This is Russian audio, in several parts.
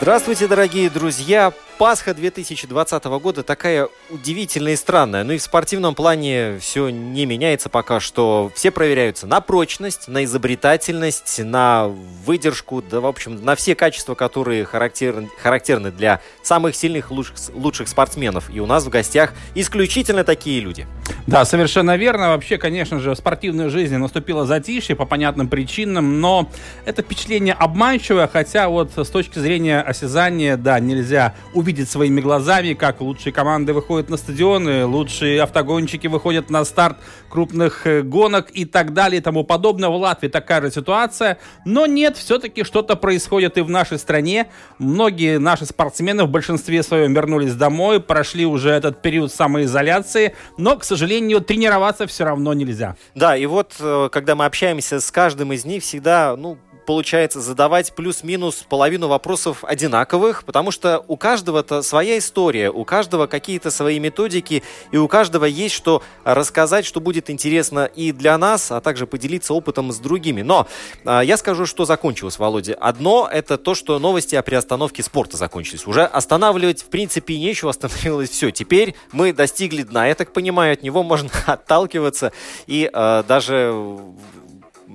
Здравствуйте, дорогие друзья! Пасха 2020 года такая удивительная и странная. Ну и в спортивном плане все не меняется пока что. Все проверяются на прочность, на изобретательность, на выдержку, да, в общем, на все качества, которые характерны, характерны для самых сильных, лучших, лучших спортсменов. И у нас в гостях исключительно такие люди. Да, совершенно верно. Вообще, конечно же, в спортивной жизни наступило затишье по понятным причинам, но это впечатление обманчивое, хотя вот с точки зрения осязания, да, нельзя увидеть своими глазами, как лучшие команды выходят на стадионы, лучшие автогонщики выходят на старт крупных э, гонок и так далее и тому подобное. В Латвии такая же ситуация, но нет, все-таки что-то происходит и в нашей стране. Многие наши спортсмены в большинстве своем вернулись домой, прошли уже этот период самоизоляции, но, к сожалению, тренироваться все равно нельзя. Да, и вот, э, когда мы общаемся с каждым из них, всегда, ну, получается задавать плюс-минус половину вопросов одинаковых, потому что у каждого-то своя история, у каждого какие-то свои методики, и у каждого есть что рассказать, что будет интересно и для нас, а также поделиться опытом с другими. Но а, я скажу, что закончилось, Володя. Одно – это то, что новости о приостановке спорта закончились. Уже останавливать, в принципе, нечего, остановилось все. Теперь мы достигли дна, я так понимаю, от него можно отталкиваться и э, даже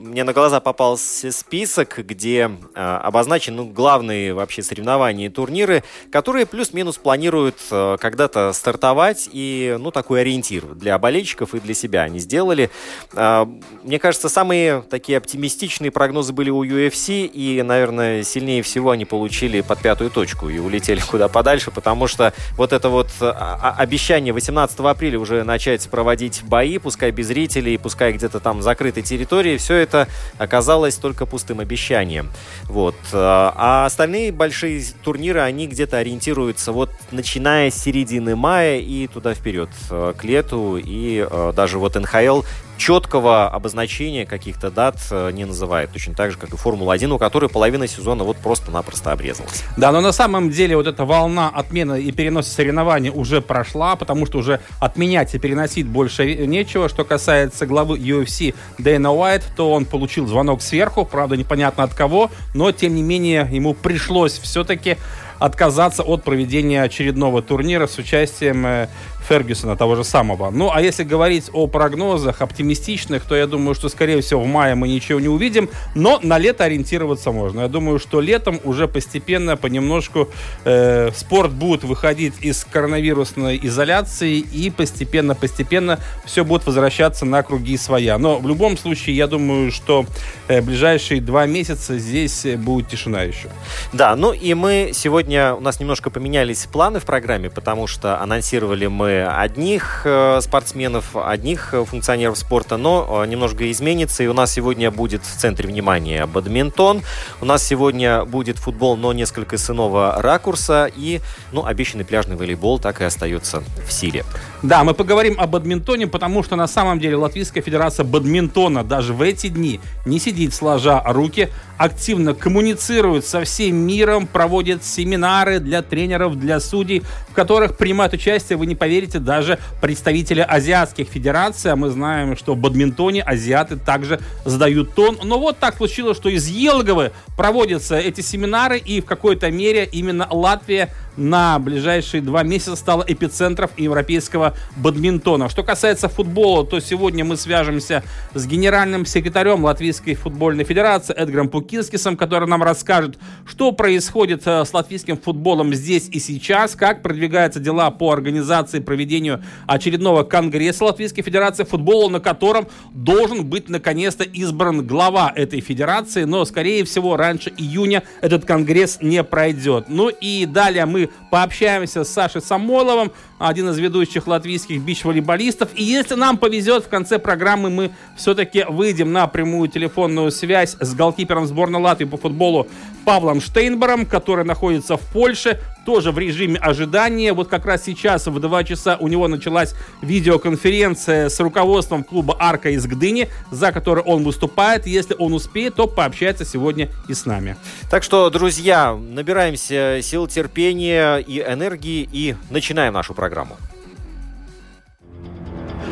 мне на глаза попался список, где э, обозначены ну, главные вообще соревнования и турниры, которые плюс-минус планируют э, когда-то стартовать, и, ну, такой ориентир для болельщиков и для себя они сделали. Э, мне кажется, самые такие оптимистичные прогнозы были у UFC, и, наверное, сильнее всего они получили под пятую точку и улетели куда подальше, потому что вот это вот обещание 18 апреля уже начать проводить бои, пускай без зрителей, пускай где-то там закрытой территории, все это это оказалось только пустым обещанием. Вот. А остальные большие турниры, они где-то ориентируются вот начиная с середины мая и туда вперед, э, к лету. И э, даже вот НХЛ четкого обозначения каких-то дат э, не называет. Точно так же, как и Формула-1, у которой половина сезона вот просто-напросто обрезалась. Да, но на самом деле вот эта волна отмены и переноса соревнований уже прошла, потому что уже отменять и переносить больше нечего. Что касается главы UFC Дэйна Уайт, то он получил звонок сверху, правда, непонятно от кого, но тем не менее ему пришлось все-таки отказаться от проведения очередного турнира с участием э, Фергюсона, того же самого. Ну, а если говорить о прогнозах оптимистичных, то я думаю, что, скорее всего, в мае мы ничего не увидим, но на лето ориентироваться можно. Я думаю, что летом уже постепенно, понемножку э, спорт будет выходить из коронавирусной изоляции и постепенно-постепенно все будет возвращаться на круги своя. Но в любом случае, я думаю, что э, ближайшие два месяца здесь будет тишина еще. Да, ну и мы сегодня, у нас немножко поменялись планы в программе, потому что анонсировали мы одних э, спортсменов, одних э, функционеров спорта, но э, немножко изменится. И у нас сегодня будет в центре внимания бадминтон. У нас сегодня будет футбол, но несколько с иного ракурса. И, ну, обещанный пляжный волейбол так и остается в силе. Да, мы поговорим о бадминтоне, потому что на самом деле Латвийская Федерация бадминтона даже в эти дни не сидит сложа руки, активно коммуницирует со всем миром, проводит семинары для тренеров, для судей, в которых принимают участие, вы не поверите, даже представители азиатских федераций. А мы знаем, что в бадминтоне азиаты также задают тон. Но вот так случилось, что из Елговы проводятся эти семинары, и в какой-то мере именно Латвия на ближайшие два месяца стала эпицентром европейского бадминтона. Что касается футбола, то сегодня мы свяжемся с генеральным секретарем Латвийской футбольной федерации Эдгаром Пуки Кинскисом, который нам расскажет, что происходит э, с латвийским футболом здесь и сейчас, как продвигаются дела по организации и проведению очередного конгресса Латвийской Федерации футбола, на котором должен быть наконец-то избран глава этой федерации, но, скорее всего, раньше июня этот конгресс не пройдет. Ну и далее мы пообщаемся с Сашей Самойловым, один из ведущих латвийских бич-волейболистов. И если нам повезет, в конце программы мы все-таки выйдем на прямую телефонную связь с голкипером сборной Латвии по футболу Павлом Штейнбером, который находится в Польше, тоже в режиме ожидания. Вот как раз сейчас в 2 часа у него началась видеоконференция с руководством клуба «Арка» из Гдыни, за который он выступает. Если он успеет, то пообщается сегодня и с нами. Так что, друзья, набираемся сил терпения и энергии и начинаем нашу программу.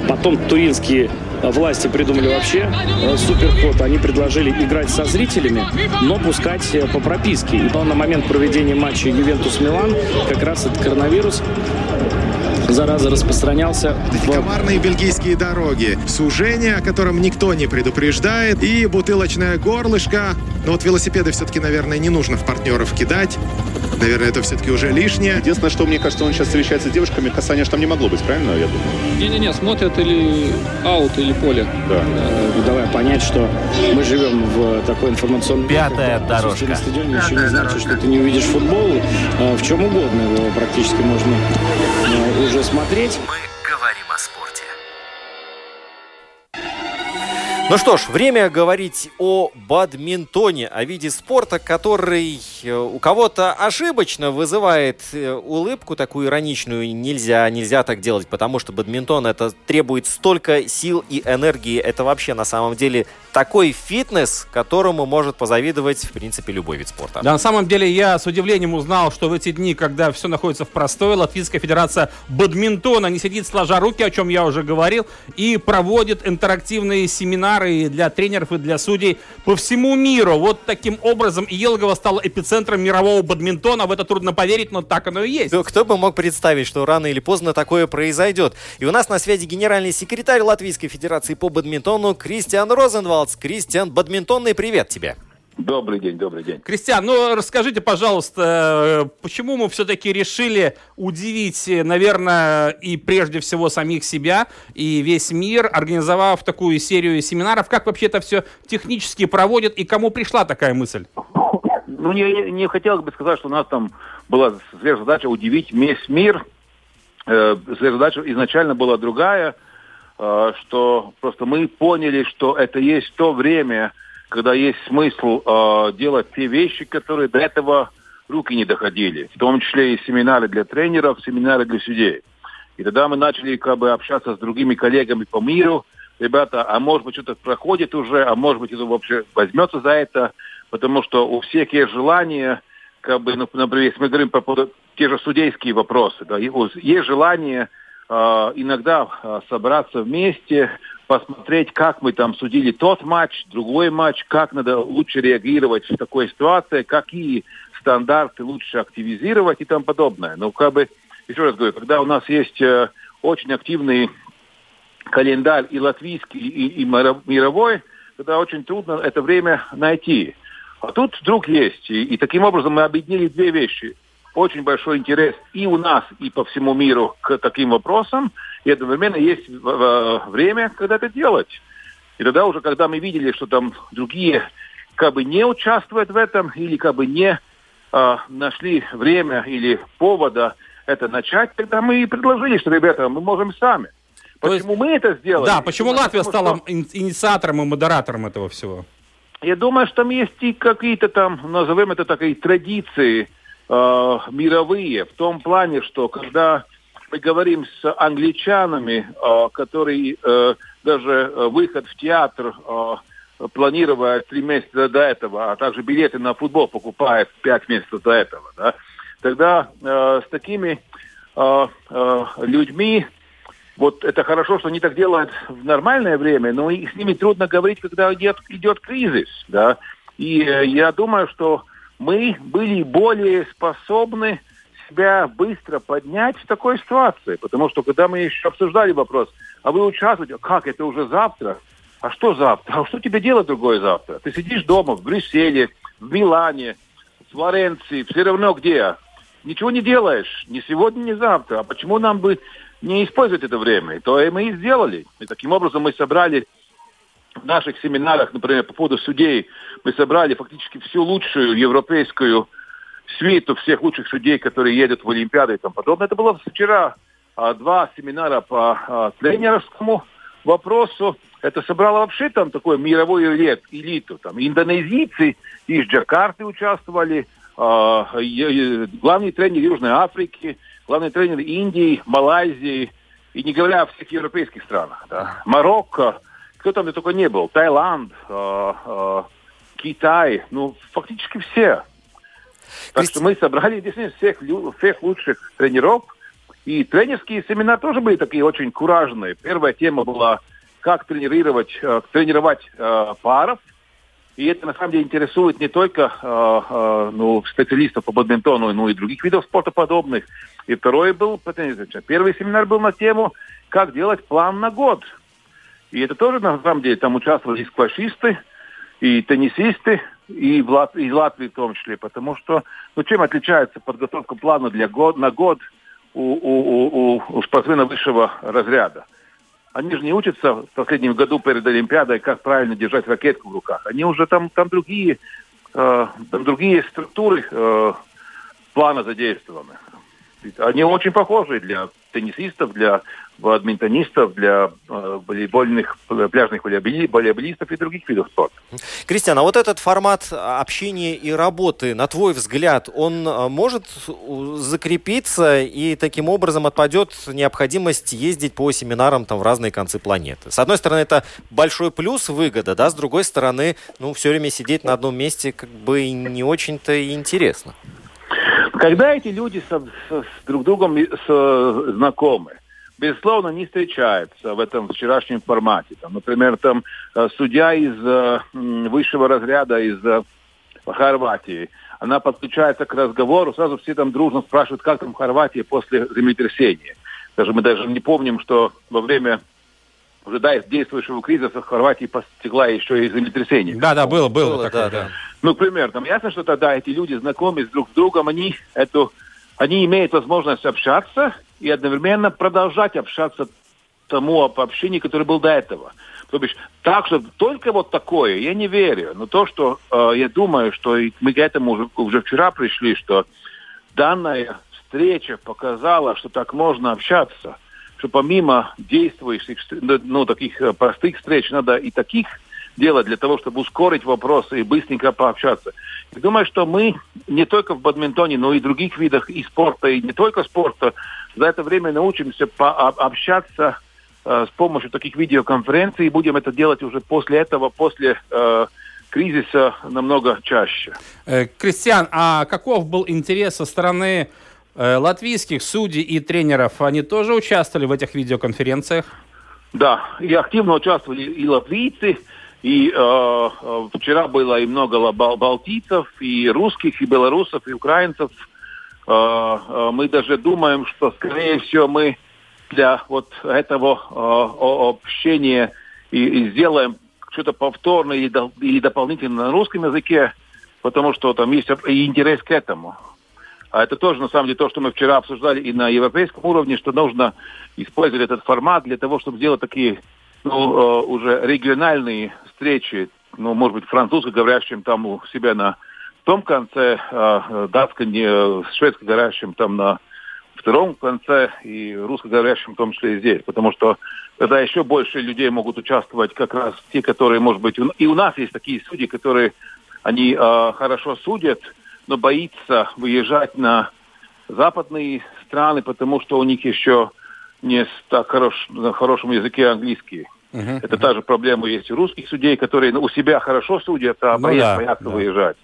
Потом туринские власти придумали вообще э, суперход. Они предложили играть со зрителями, но пускать э, по прописке. И на момент проведения матча Ювентус-Милан как раз этот коронавирус зараза распространялся. В... Комарные бельгийские дороги, сужение, о котором никто не предупреждает, и бутылочное горлышко. Но вот велосипеды все-таки, наверное, не нужно в партнеров кидать. Наверное, это все-таки уже лишнее. Единственное, что мне кажется, он сейчас встречается с девушками, касания же там не могло быть, правильно, я думаю? Не-не-не, смотрят или аут, или поле. Да. Э, давай понять, что мы живем в такой информационной... Пятая мире, дорожка. На стадионе еще не значит, что ты не увидишь футбол. Э, в чем угодно его практически можно э, уже смотреть. Мы Ну что ж, время говорить о бадминтоне, о виде спорта, который э, у кого-то ошибочно вызывает э, улыбку такую ироничную. Нельзя, нельзя так делать, потому что бадминтон это требует столько сил и энергии. Это вообще на самом деле такой фитнес, которому может позавидовать, в принципе, любой вид спорта. Да, на самом деле я с удивлением узнал, что в эти дни, когда все находится в простой, Латвийская Федерация бадминтона не сидит сложа руки, о чем я уже говорил, и проводит интерактивные семинары семинары для тренеров, и для судей по всему миру. Вот таким образом Елгово стало эпицентром мирового бадминтона. В это трудно поверить, но так оно и есть. Кто бы мог представить, что рано или поздно такое произойдет. И у нас на связи генеральный секретарь Латвийской Федерации по бадминтону Кристиан Розенвалдс. Кристиан, бадминтонный привет тебе. Добрый день, добрый день. Кристиан, ну расскажите, пожалуйста, почему мы все-таки решили удивить, наверное, и прежде всего самих себя, и весь мир, организовав такую серию семинаров, как вообще это все технически проводят, и кому пришла такая мысль? Ну, не, не хотелось бы сказать, что у нас там была сверхзадача удивить весь мир. Э, сверхзадача изначально была другая, э, что просто мы поняли, что это есть то время, когда есть смысл э, делать те вещи, которые до этого руки не доходили, в том числе и семинары для тренеров, семинары для судей. И тогда мы начали как бы общаться с другими коллегами по миру. Ребята, а может быть что-то проходит уже, а может быть это вообще возьмется за это, потому что у всех есть желание, как бы, ну, например, если мы говорим поводу те же судейские вопросы, да, есть желание э, иногда э, собраться вместе, посмотреть, как мы там судили тот матч, другой матч, как надо лучше реагировать в такой ситуации, какие стандарты лучше активизировать и тому подобное. Но как бы, еще раз говорю, когда у нас есть э, очень активный календарь и латвийский, и, и мировой, тогда очень трудно это время найти. А тут вдруг есть. И, и таким образом мы объединили две вещи. Очень большой интерес и у нас, и по всему миру к таким вопросам – и одновременно есть время, когда это делать. И тогда уже, когда мы видели, что там другие как бы не участвуют в этом или как бы не э, нашли время или повода это начать, тогда мы и предложили, что, ребята, мы можем сами. Почему есть, мы это сделали? Да, почему Латвия потому, стала что... инициатором и модератором этого всего? Я думаю, что там есть и какие-то там, назовем это такие традиции э, мировые, в том плане, что когда мы говорим с англичанами, э, которые э, даже э, выход в театр планировали три месяца до этого, а также билеты на футбол покупают пять месяцев до этого, да, тогда э, с такими э, э, людьми, вот это хорошо, что они так делают в нормальное время, но и с ними трудно говорить, когда идет, идет кризис, да. И э, я думаю, что мы были более способны себя быстро поднять в такой ситуации. Потому что когда мы еще обсуждали вопрос, а вы участвуете, как это уже завтра? а что завтра? А что тебе делать другое завтра? Ты сидишь дома в Брюсселе, в Милане, в Флоренции, все равно где? Ничего не делаешь, ни сегодня, ни завтра. А почему нам бы не использовать это время? То и мы и сделали. И таким образом мы собрали в наших семинарах, например, по поводу судей, мы собрали фактически всю лучшую европейскую свиту всех лучших судей, которые едут в Олимпиады и тому подобное. Это было вчера а, два семинара по а, тренерскому вопросу. Это собрало вообще там такой мировую элиту. Там индонезийцы из Джакарты участвовали, а, главный тренер Южной Африки, главный тренер Индии, Малайзии, и не говоря о всех европейских странах. Да. Марокко, кто там только не был, Таиланд, э, э, Китай, ну, фактически все. Так что мы собрали действительно всех, всех лучших тренеров. И тренерские семена тоже были такие очень куражные. Первая тема была, как тренировать, э, тренировать э, паров. И это на самом деле интересует не только э, э, ну, специалистов по бадминтону, но и других видов спорта подобных. И второй был, первый семинар был на тему, как делать план на год. И это тоже на самом деле там участвовали и сквашисты, и теннисисты, и в Латвии, и Латвии в том числе, потому что, ну, чем отличается подготовка плана для год, на год у, у, у, у спортсмена высшего разряда? Они же не учатся в последнем году перед Олимпиадой, как правильно держать ракетку в руках. Они уже там, там другие, э, там другие структуры э, плана задействованы. Они очень похожи для теннисистов, для бадминтонистов, для э, волейбольных, пляжных волейболистов и других видов спорта. Кристиан, а вот этот формат общения и работы, на твой взгляд, он э, может закрепиться и таким образом отпадет необходимость ездить по семинарам там в разные концы планеты? С одной стороны, это большой плюс, выгода, да, с другой стороны, ну, все время сидеть на одном месте как бы не очень-то интересно. Когда эти люди со, со, с друг другом с, знакомы, безусловно, не встречаются в этом вчерашнем формате. Там, например, там э, судья из э, высшего разряда из э, Хорватии, она подключается к разговору, сразу все там дружно спрашивают, как там в Хорватии после землетрясения. Даже мы даже не помним, что во время уже да, действующего кризиса в Хорватии постигла еще и землетрясение. Да, да, было, было, было такое, да, да. Ну, пример, там ясно, что тогда эти люди знакомы друг с другом, они эту, они имеют возможность общаться и одновременно продолжать общаться тому общению, которое был до этого. То бишь, так что только вот такое, я не верю. Но то, что э, я думаю, что мы к этому уже, уже вчера пришли, что данная встреча показала, что так можно общаться – что помимо действующих, ну, таких э, простых встреч, надо и таких делать для того, чтобы ускорить вопросы и быстренько пообщаться. Я думаю, что мы не только в бадминтоне, но и в других видах и спорта, и не только спорта, за это время научимся пообщаться э, с помощью таких видеоконференций, и будем это делать уже после этого, после э, кризиса намного чаще. Э, Кристиан, а каков был интерес со стороны латвийских судей и тренеров, они тоже участвовали в этих видеоконференциях? Да, и активно участвовали и латвийцы, и э, э вчера было и много балтийцев, и русских, и белорусов, и украинцев. Э, э, мы даже думаем, что, скорее всего, мы для вот этого э, общения и, и сделаем что-то повторное или, до, или дополнительно на русском языке, потому что там есть и интерес к этому. А это тоже, на самом деле, то, что мы вчера обсуждали и на европейском уровне, что нужно использовать этот формат для того, чтобы сделать такие ну, э, уже региональные встречи, ну, может быть, французско-говорящим там у себя на том конце, э, датско, шведско-говорящим там на втором конце и русскоговорящим в том числе и здесь. Потому что тогда еще больше людей могут участвовать как раз те, которые, может быть, и у нас есть такие судьи, которые они э, хорошо судят, но боится выезжать на западные страны, потому что у них еще не так хорош, на хорошем языке английский. Uh-huh, Это uh-huh. та же проблема есть у русских судей, которые у себя хорошо судят, а ну, боятся, да, боятся да. выезжать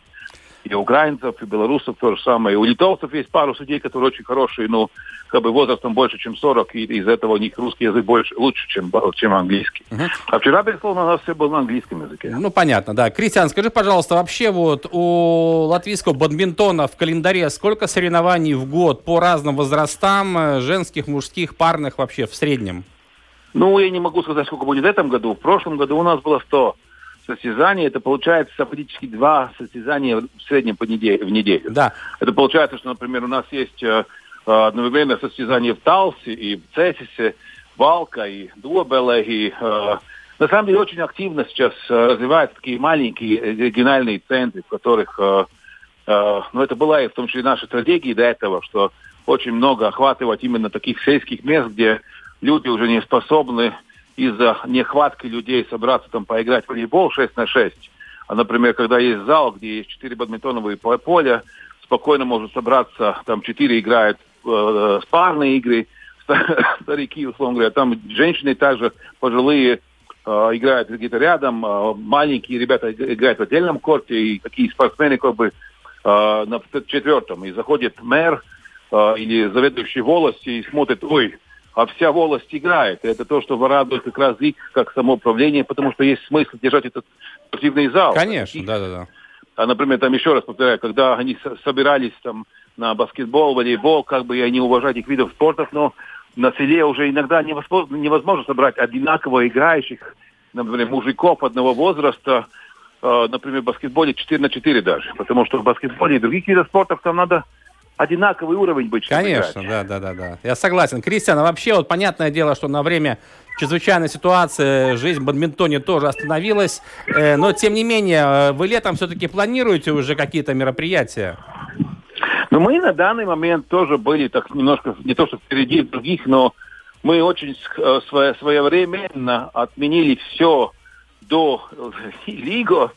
и украинцев, и белорусов то же самое. И у литовцев есть пару судей, которые очень хорошие, но как бы возрастом больше, чем 40, и из этого у них русский язык больше, лучше, чем, чем английский. Uh-huh. А вчера, безусловно, у нас все было на английском языке. Ну, понятно, да. Кристиан, скажи, пожалуйста, вообще вот у латвийского бадминтона в календаре сколько соревнований в год по разным возрастам, э, женских, мужских, парных вообще в среднем? Ну, я не могу сказать, сколько будет в этом году. В прошлом году у нас было 100 состязаний. Это получается фактически два состязания в среднем по неделе, в неделю. Да. Это получается, что, например, у нас есть э, одновременно состязание в Талсе и в Цесисе, Валка и Дуабеле. И, э, на самом деле очень активно сейчас э, развиваются такие маленькие региональные центры, в которых, э, э, ну это была и в том числе наша стратегия до этого, что очень много охватывать именно таких сельских мест, где люди уже не способны из-за нехватки людей собраться там поиграть в волейбол 6 на 6. А, например, когда есть зал, где есть 4 бадминтоновые поля, спокойно может собраться, там 4 играют э, парные игры, старики, условно говоря, там женщины также пожилые э, играют где-то рядом, э, маленькие ребята играют в отдельном корте, и такие спортсмены как бы э, на четвертом. И заходит мэр э, или заведующий волости и смотрит, ой, а вся волость играет. И это то, что радует как раз их, как самоуправление, потому что есть смысл держать этот спортивный зал. Конечно, да-да-да. А, например, там еще раз повторяю, когда они собирались там на баскетбол, волейбол, как бы я не уважать их видов спорта, но на селе уже иногда невозможно, невозможно собрать одинаково играющих, например, мужиков одного возраста, э, например, в баскетболе 4 на 4 даже. Потому что в баскетболе и других видах спорта там надо одинаковый уровень быть. Конечно, да, да, да, да. Я согласен. Кристиан, а вообще вот понятное дело, что на время чрезвычайной ситуации жизнь в бадминтоне тоже остановилась, э, но тем не менее э, вы летом все-таки планируете уже какие-то мероприятия? Ну, мы на данный момент тоже были так немножко, не то что впереди других, но мы очень э, своевременно отменили все до Лиго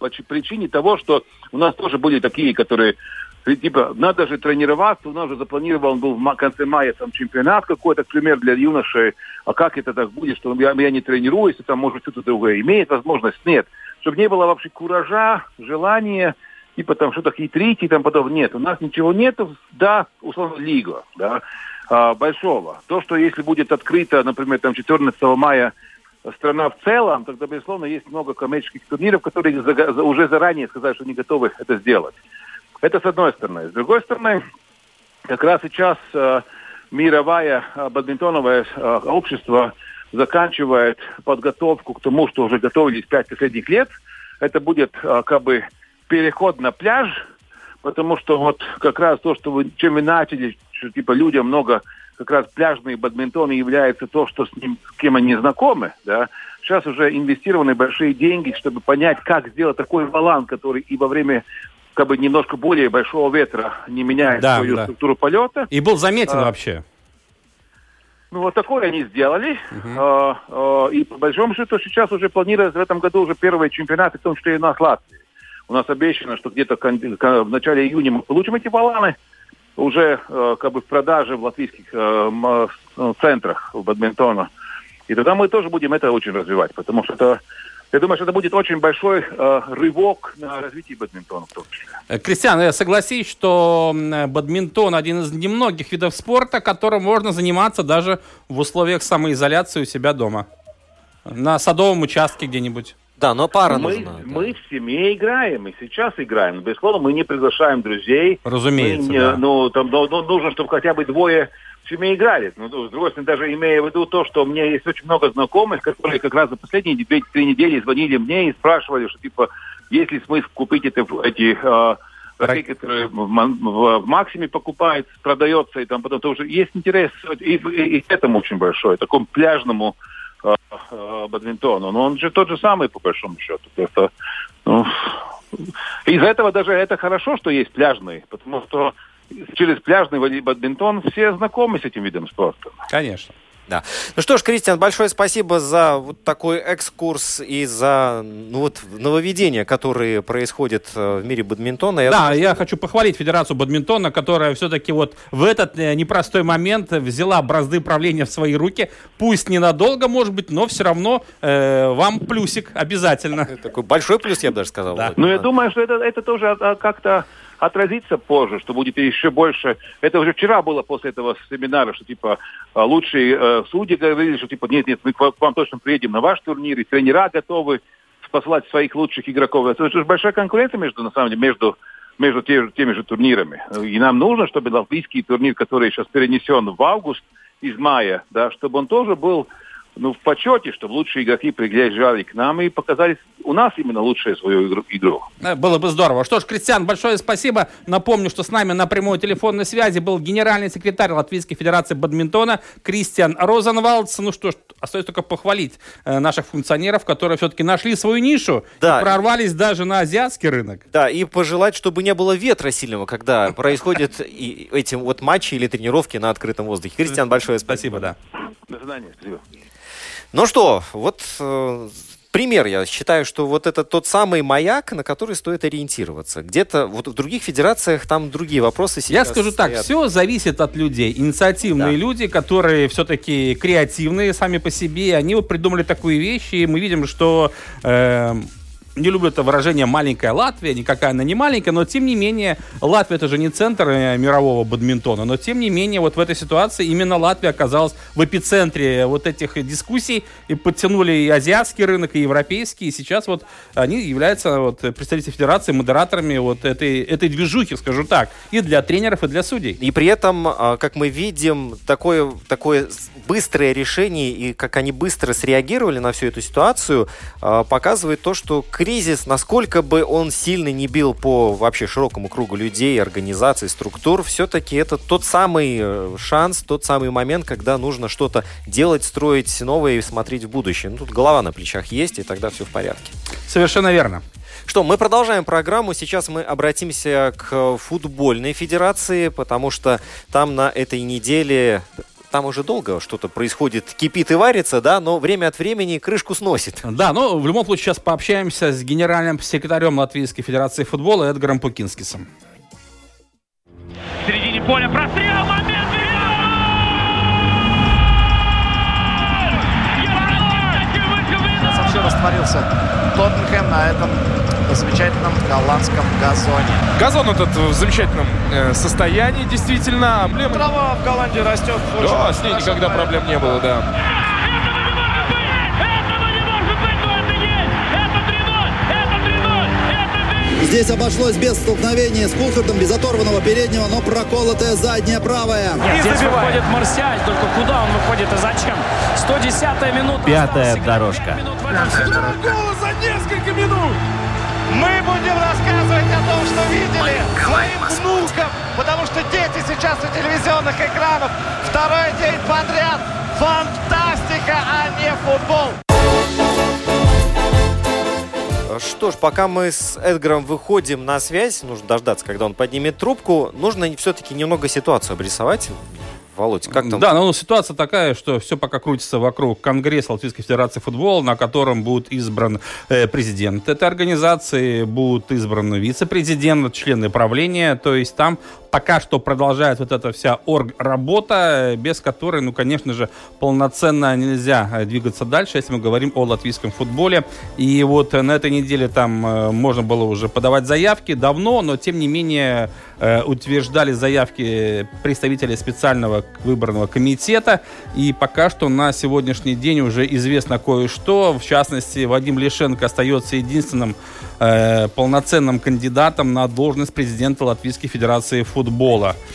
по причине того, что у нас тоже были такие, которые типа, надо же тренироваться, у нас же запланирован был в конце мая там чемпионат какой-то, пример для юношей, а как это так будет, что я, я не тренируюсь, и там, может, что-то другое имеет возможность, нет. Чтобы не было вообще куража, желания, типа там что-то хитрить и там подобное. Нет, у нас ничего нету, да, условно, лига, да, а, большого. То, что если будет открыто, например, там 14 мая страна в целом, тогда, безусловно, есть много коммерческих турниров, которые уже заранее сказали, что они готовы это сделать. Это с одной стороны. С другой стороны, как раз сейчас э, мировое э, бадминтоновое э, общество заканчивает подготовку к тому, что уже готовились пять последних лет. Это будет э, как бы переход на пляж, потому что вот как раз то, что вы, чем вы начали, что типа людям много, как раз пляжный бадминтон является то, что с ним, с кем они знакомы, да. Сейчас уже инвестированы большие деньги, чтобы понять, как сделать такой баланс, который и во время как бы немножко более большого ветра не меняет да, свою да. структуру полета. И был заметен а, вообще. Ну, вот такое они сделали. Uh-huh. А, а, и по большому счету сейчас уже планируется в этом году уже первые чемпионаты, в том числе и у нас Латвии. У нас обещано, что где-то в начале июня мы получим эти балланы уже э, как бы в продаже в латвийских э, центрах бадминтона. И тогда мы тоже будем это очень развивать, потому что это я думаю, что это будет очень большой э, рывок на развитие бадминтона в том числе. Э, Кристиан, я согласись, что бадминтон один из немногих видов спорта, которым можно заниматься даже в условиях самоизоляции у себя дома. На садовом участке где-нибудь. Да, но пара мы, нужна. Да. Мы в семье играем, и сейчас играем. Безусловно, мы не приглашаем друзей. Разумеется, мы, да. Ну, там ну, нужно, чтобы хотя бы двое семье играли. Ну, с другой стороны, даже имея в виду то, что у меня есть очень много знакомых, которые как раз за последние две-три недели звонили мне и спрашивали, что типа, есть ли смысл купить это, эти э, ракеты, которые в, в, в Максиме покупают, продается, и там потом тоже есть интерес и, и, и к этому очень большой, такому пляжному э, э, бадминтону. Но он же тот же самый, по большому счету. Просто, ну, из-за этого даже это хорошо, что есть пляжный, потому что через пляжный бадминтон все знакомы с этим видом спорта. Конечно. Да. Ну что ж, Кристиан, большое спасибо за вот такой экскурс и за ну, вот, нововведения, которые происходят э, в мире бадминтона. Я да, думаю, я хочу похвалить Федерацию бадминтона, которая все-таки вот в этот э, непростой момент взяла бразды правления в свои руки. Пусть ненадолго, может быть, но все равно э, вам плюсик обязательно. Такой большой плюс, я бы даже сказал. Да. Ну, я думаю, что это, это тоже а, как-то отразится позже, что будет еще больше. Это уже вчера было после этого семинара, что типа а, лучшие э, судьи говорили, что типа нет, нет, мы к вам точно приедем на ваш турнир, и тренера готовы послать своих лучших игроков. Это же большая конкуренция между, на самом деле, между между теми, теми же турнирами. И нам нужно, чтобы латвийский турнир, который сейчас перенесен в август, из мая, да, чтобы он тоже был ну, в почете, чтобы лучшие игроки приезжали к нам и показали у нас именно лучшую свою игру. игру. Э, было бы здорово. Что ж, Кристиан, большое спасибо. Напомню, что с нами на прямой телефонной связи был генеральный секретарь Латвийской Федерации бадминтона Кристиан Розенвалдс. Ну что ж, остается только похвалить э, наших функционеров, которые все-таки нашли свою нишу да. и прорвались даже на азиатский рынок. Да, и пожелать, чтобы не было ветра сильного, когда происходят эти вот матчи или тренировки на открытом воздухе. Кристиан, большое спасибо. Спасибо, да. До свидания. Спасибо. Ну что, вот э, пример, я считаю, что вот это тот самый маяк, на который стоит ориентироваться. Где-то вот в других федерациях там другие вопросы сейчас Я скажу стоят. так, все зависит от людей. Инициативные да. люди, которые все-таки креативные сами по себе, они вот придумали такую вещь, и мы видим, что э, не люблю это выражение «маленькая Латвия», никакая она не маленькая, но тем не менее Латвия это же не центр э, мирового бадминтона, но тем не менее вот в этой ситуации именно Латвия оказалась в эпицентре вот этих дискуссий и подтянули и азиатский рынок, и европейский, и сейчас вот они являются вот представителями федерации, модераторами вот этой, этой движухи, скажу так, и для тренеров, и для судей. И при этом, а, как мы видим, такое, такое быстрое решение и как они быстро среагировали на всю эту ситуацию, а, показывает то, что кризис, насколько бы он сильно не бил по вообще широкому кругу людей, организаций, структур, все-таки это тот самый э, шанс, тот самый момент, когда нужно что-то делать, строить новое и смотреть в будущее. Ну, тут голова на плечах есть, и тогда все в порядке. Совершенно верно. Что, мы продолжаем программу. Сейчас мы обратимся к футбольной федерации, потому что там на этой неделе там уже долго что-то происходит, кипит и варится, да, но время от времени крышку сносит. Да, но в любом случае сейчас пообщаемся с генеральным секретарем Латвийской Федерации футбола Эдгаром Пукинскисом. В середине поля прострел, момент! Растворился Тоттенхэм на этом замечательном голландском газоне. Газон этот в замечательном э, состоянии, действительно. Эмблема... Трава в Голландии растет. Да, с ней никогда проблем не было, да. Здесь обошлось без столкновения с Кулхардом, без оторванного переднего, но проколотая задняя правая. Нет, здесь выходит Марсиаль, только куда он выходит и зачем? 110 минута. Пятая дорожка. Гола за несколько минут! Мы будем рассказывать о том, что видели своим внукам, потому что дети сейчас у телевизионных экранов. Второй день подряд. Фантастика, а не футбол. Что ж, пока мы с Эдгаром выходим на связь, нужно дождаться, когда он поднимет трубку, нужно все-таки немного ситуацию обрисовать. Володь, как там? Да, ну ситуация такая, что все пока крутится вокруг Конгресса Латвийской Федерации футбола, на котором будет избран э, президент этой организации, будут избраны вице-президент, члены правления, то есть там пока что продолжает вот эта вся орг-работа, без которой, ну, конечно же, полноценно нельзя э, двигаться дальше, если мы говорим о латвийском футболе. И вот на этой неделе там э, можно было уже подавать заявки давно, но тем не менее э, утверждали заявки представители специального выборного комитета. И пока что на сегодняшний день уже известно кое-что. В частности, Вадим Лишенко остается единственным э, полноценным кандидатом на должность президента Латвийской Федерации футбола.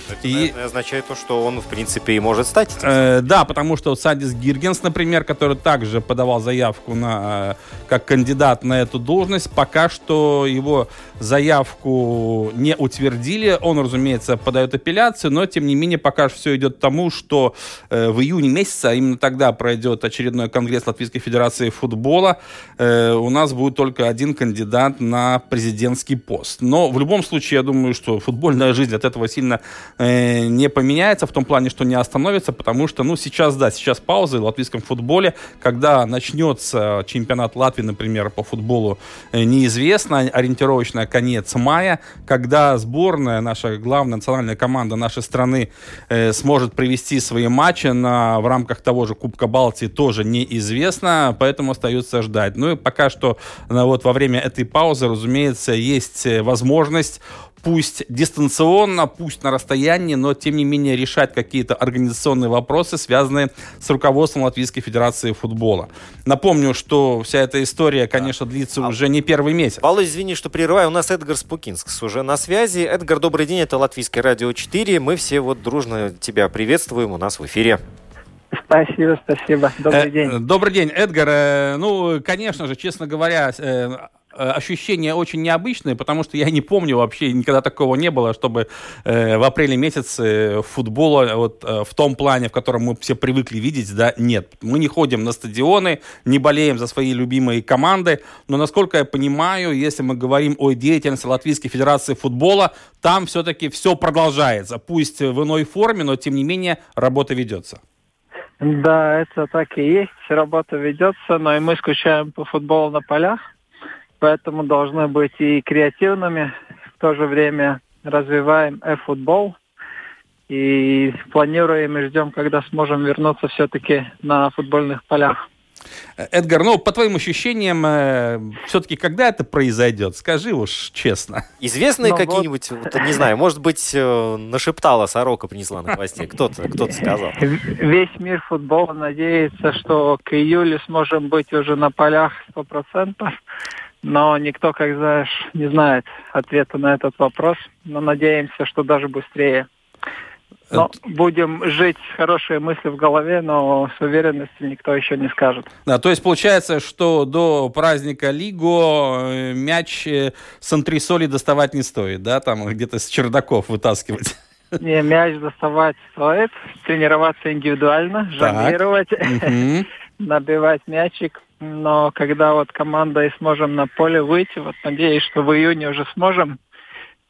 Это, и означает то, что он, в принципе, и может стать этим. Э, да, потому что Садис Гиргенс, например, который также подавал заявку на, э, как кандидат на эту должность, пока что его заявку не утвердили. Он, разумеется, подает апелляцию, но, тем не менее, пока все идет к тому, что э, в июне месяца, именно тогда пройдет очередной конгресс Латвийской Федерации футбола, э, у нас будет только один кандидат на президентский пост. Но в любом случае, я думаю, что футбольная жизнь от этого сильно э, не поменяется, в том плане, что не остановится, потому что, ну, сейчас, да, сейчас пауза в латвийском футболе, когда начнется чемпионат Латвии, например, по футболу, э, неизвестно, ориентировочно конец мая, когда сборная, наша главная национальная команда нашей страны э, сможет провести свои матчи на, в рамках того же Кубка Балтии, тоже неизвестно, поэтому остается ждать. Ну и пока что ну, вот во время этой паузы паузы, разумеется, есть э, возможность пусть дистанционно, пусть на расстоянии, но тем не менее решать какие-то организационные вопросы, связанные с руководством Латвийской Федерации футбола. Напомню, что вся эта история, конечно, длится а... уже не первый месяц. Володь, извини, что прерываю. У нас Эдгар Спукинскс уже на связи. Эдгар, добрый день, это Латвийское радио 4. Мы все вот дружно тебя приветствуем у нас в эфире. Спасибо, спасибо. Добрый день. Э, добрый день, Эдгар. Э, ну, конечно же, честно говоря, э, Э, ощущения очень необычные, потому что я не помню вообще, никогда такого не было, чтобы э, в апреле месяце футбола вот э, в том плане, в котором мы все привыкли видеть, да, нет. Мы не ходим на стадионы, не болеем за свои любимые команды, но, насколько я понимаю, если мы говорим о деятельности Латвийской Федерации футбола, там все-таки все продолжается, пусть в иной форме, но, тем не менее, работа ведется. Да, это так и есть, работа ведется, но и мы скучаем по футболу на полях поэтому должны быть и креативными, в то же время развиваем e-футбол и планируем и ждем, когда сможем вернуться все-таки на футбольных полях. Эдгар, ну, по твоим ощущениям, э, все-таки когда это произойдет? Скажи уж честно. Известные ну, какие-нибудь, вот... Вот, не знаю, может быть, э, нашептала сорока, принесла на хвосте. Кто-то кто сказал. Весь мир футбола надеется, что к июлю сможем быть уже на полях 100% но никто, как знаешь, не знает ответа на этот вопрос. Но надеемся, что даже быстрее. Но будем жить с хорошей мыслью в голове, но с уверенностью никто еще не скажет. Да, то есть получается, что до праздника Лигу э, мяч э, с антресоли доставать не стоит, да, там где-то с чердаков вытаскивать? Не, мяч доставать стоит, тренироваться индивидуально, жонглировать, набивать мячик, но когда вот команда и сможем на поле выйти, вот надеюсь, что в июне уже сможем,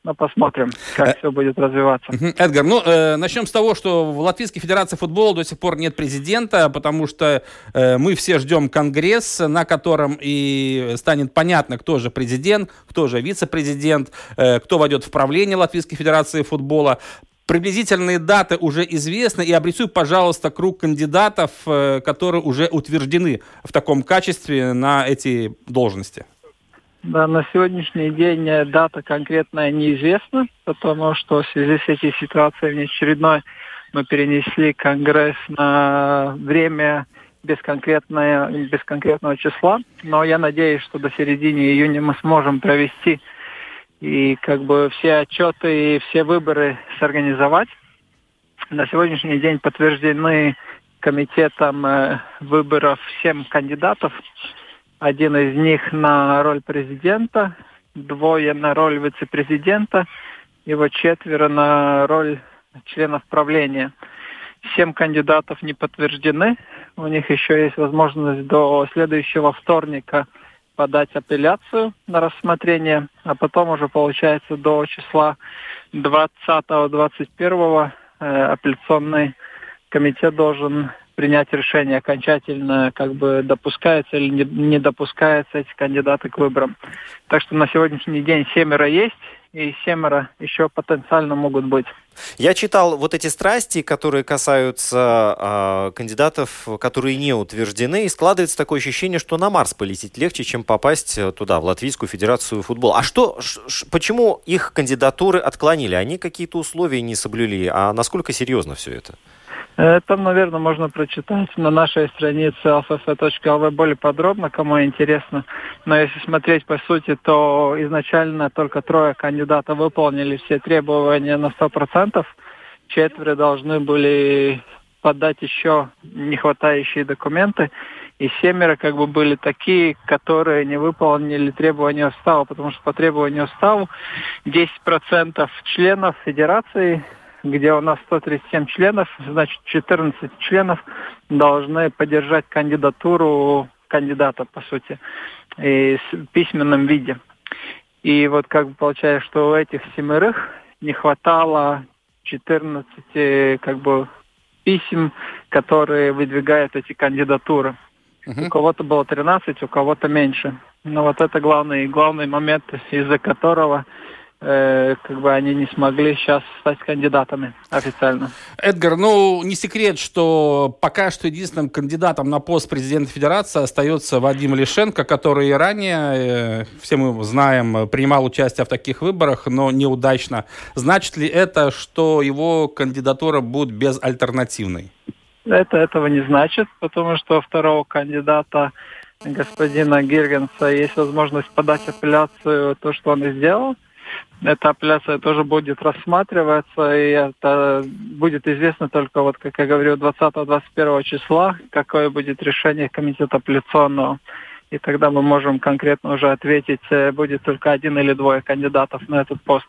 но посмотрим, как э, все будет развиваться. Эдгар, ну, э, начнем с того, что в Латвийской Федерации футбола до сих пор нет президента, потому что э, мы все ждем конгресс, на котором и станет понятно, кто же президент, кто же вице-президент, э, кто войдет в правление Латвийской Федерации футбола. Приблизительные даты уже известны, и обрисуй, пожалуйста, круг кандидатов, э, которые уже утверждены в таком качестве на эти должности. Да, на сегодняшний день э, дата конкретная неизвестна, потому что в связи с этой ситуацией внеочередной мы перенесли Конгресс на время без, конкретного, без конкретного числа. Но я надеюсь, что до середины июня мы сможем провести и как бы все отчеты и все выборы сорганизовать. На сегодняшний день подтверждены комитетом э, выборов семь кандидатов. Один из них на роль президента, двое на роль вице-президента, и вот четверо на роль членов правления. Семь кандидатов не подтверждены. У них еще есть возможность до следующего вторника – подать апелляцию на рассмотрение, а потом уже получается до числа 20-21 э, апелляционный комитет должен принять решение окончательно, как бы допускаются или не, допускаются эти кандидаты к выборам. Так что на сегодняшний день семеро есть, и семеро еще потенциально могут быть. Я читал вот эти страсти, которые касаются э, кандидатов, которые не утверждены, и складывается такое ощущение, что на Марс полететь легче, чем попасть э, туда, в Латвийскую Федерацию футбола. А что, ш, почему их кандидатуры отклонили? Они какие-то условия не соблюли, а насколько серьезно все это? Это, наверное, можно прочитать на нашей странице alff.lv более подробно, кому интересно. Но если смотреть по сути, то изначально только трое кандидатов выполнили все требования на 100%. Четверо должны были подать еще не хватающие документы. И семеро как бы были такие, которые не выполнили требования устава, потому что по требованию устава 10% членов федерации где у нас 137 членов, значит 14 членов должны поддержать кандидатуру кандидата, по сути, и в письменном виде. И вот как бы получается, что у этих семерых не хватало 14 как бы писем, которые выдвигают эти кандидатуры. Uh-huh. У кого-то было 13, у кого-то меньше. Но вот это главный, главный момент, из-за которого как бы они не смогли сейчас стать кандидатами официально. Эдгар, ну не секрет, что пока что единственным кандидатом на пост президента Федерации остается Вадим Лишенко, который ранее, э, все мы знаем, принимал участие в таких выборах, но неудачно. Значит ли это, что его кандидатура будет безальтернативной? Это этого не значит, потому что второго кандидата господина Гиргенса есть возможность подать апелляцию, то, что он и сделал. Эта апелляция тоже будет рассматриваться, и это будет известно только, вот, как я говорю, 20-21 числа, какое будет решение комитета апелляционного. И тогда мы можем конкретно уже ответить, э, будет только один или двое кандидатов на этот пост.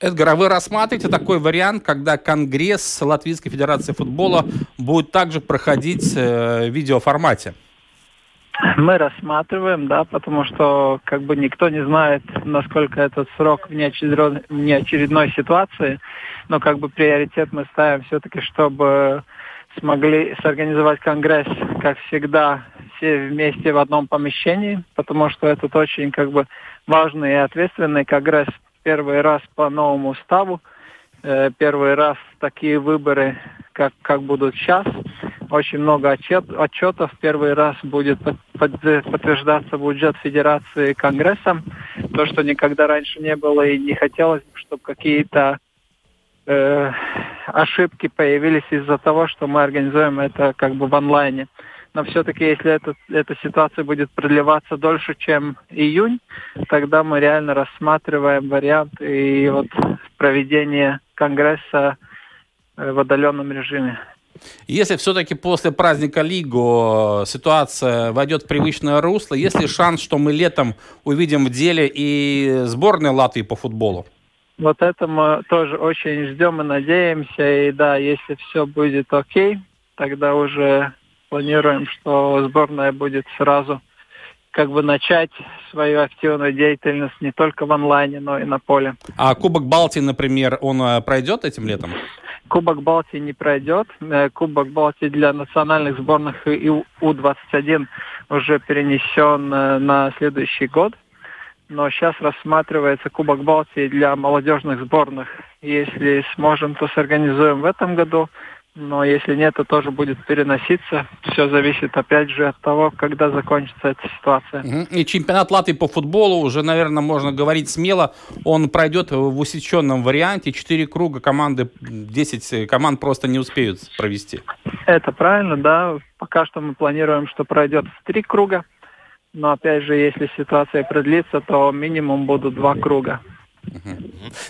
Эдгар, а вы рассматриваете такой вариант, когда Конгресс Латвийской Федерации футбола будет также проходить э, в видеоформате? Мы рассматриваем, да, потому что как бы никто не знает, насколько этот срок в неочередной, в неочередной ситуации, но как бы приоритет мы ставим все-таки, чтобы смогли сорганизовать конгресс, как всегда, все вместе в одном помещении, потому что этот очень как бы важный и ответственный конгресс. Первый раз по новому уставу, э, первый раз такие выборы, как, как будут сейчас. Очень много отчет, отчетов. Первый раз будет под, подтверждаться бюджет Федерации Конгрессом. То, что никогда раньше не было и не хотелось, чтобы какие-то э, ошибки появились из-за того, что мы организуем это как бы в онлайне. Но все-таки, если это, эта ситуация будет продлеваться дольше, чем июнь, тогда мы реально рассматриваем вариант и вот проведения Конгресса в отдаленном режиме. Если все-таки после праздника Лигу ситуация войдет в привычное русло, есть ли шанс, что мы летом увидим в деле и сборную Латвии по футболу? Вот это мы тоже очень ждем и надеемся. И да, если все будет окей, тогда уже планируем, что сборная будет сразу как бы начать свою активную деятельность не только в онлайне, но и на поле. А Кубок Балтии, например, он э, пройдет этим летом? Кубок Балтии не пройдет. Э, Кубок Балтии для национальных сборных и У-21 уже перенесен э, на следующий год но сейчас рассматривается Кубок Балтии для молодежных сборных. Если сможем, то сорганизуем в этом году, но если нет, то тоже будет переноситься. Все зависит, опять же, от того, когда закончится эта ситуация. И чемпионат Латвии по футболу уже, наверное, можно говорить смело. Он пройдет в усеченном варианте. Четыре круга команды, 10 команд просто не успеют провести. Это правильно, да. Пока что мы планируем, что пройдет в три круга. Но опять же, если ситуация продлится, то минимум будут два круга.